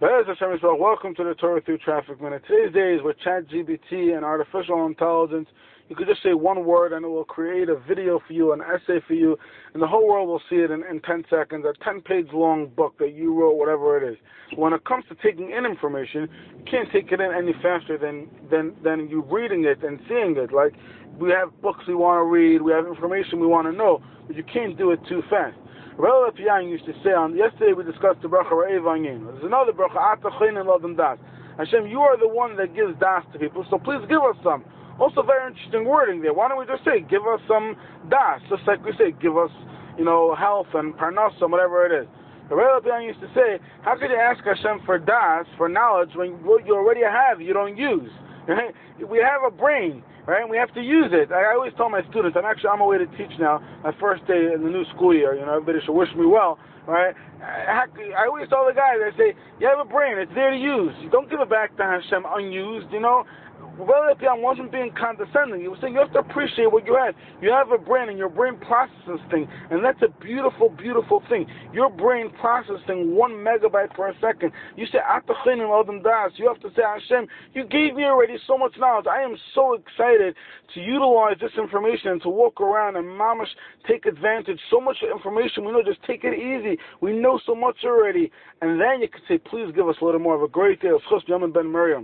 Welcome to the Torah Through Traffic Minute. Today's day is with ChatGPT and artificial intelligence. You could just say one word and it will create a video for you, an essay for you, and the whole world will see it in, in 10 seconds, a 10 page long book that you wrote, whatever it is. When it comes to taking in information, you can't take it in any faster than, than, than you reading it and seeing it. Like, we have books we want to read, we have information we want to know, but you can't do it too fast. Rabbi Piyan used to say on yesterday we discussed the bracha Re'evanyin. There's another bracha Atachin and Lodem Das. Hashem, you are the one that gives das to people, so please give us some. Also, very interesting wording there. Why don't we just say, give us some das, just like we say, give us, you know, health and parnasa, whatever it is. Rabbi Piyan used to say, how could you ask Hashem for das, for knowledge, when what you already have you don't use? Right? We have a brain, right? We have to use it. I always tell my students, I'm actually on my way to teach now, my first day in the new school year. You know, everybody should wish me well, right? I, I always tell the guys, I say, you have a brain, it's there to use. Don't give it back to Hashem unused, you know? Brother Pian wasn't being condescending. He was saying you have to appreciate what you have. You have a brain, and your brain processes things, and that's a beautiful, beautiful thing. Your brain processing one megabyte per second. You say Atachin and Das. You have to say Hashem. You gave me already so much knowledge. I am so excited to utilize this information and to walk around and mamash take advantage. So much information we know. Just take it easy. We know so much already, and then you can say, please give us a little more. of a great day. Ben Miriam.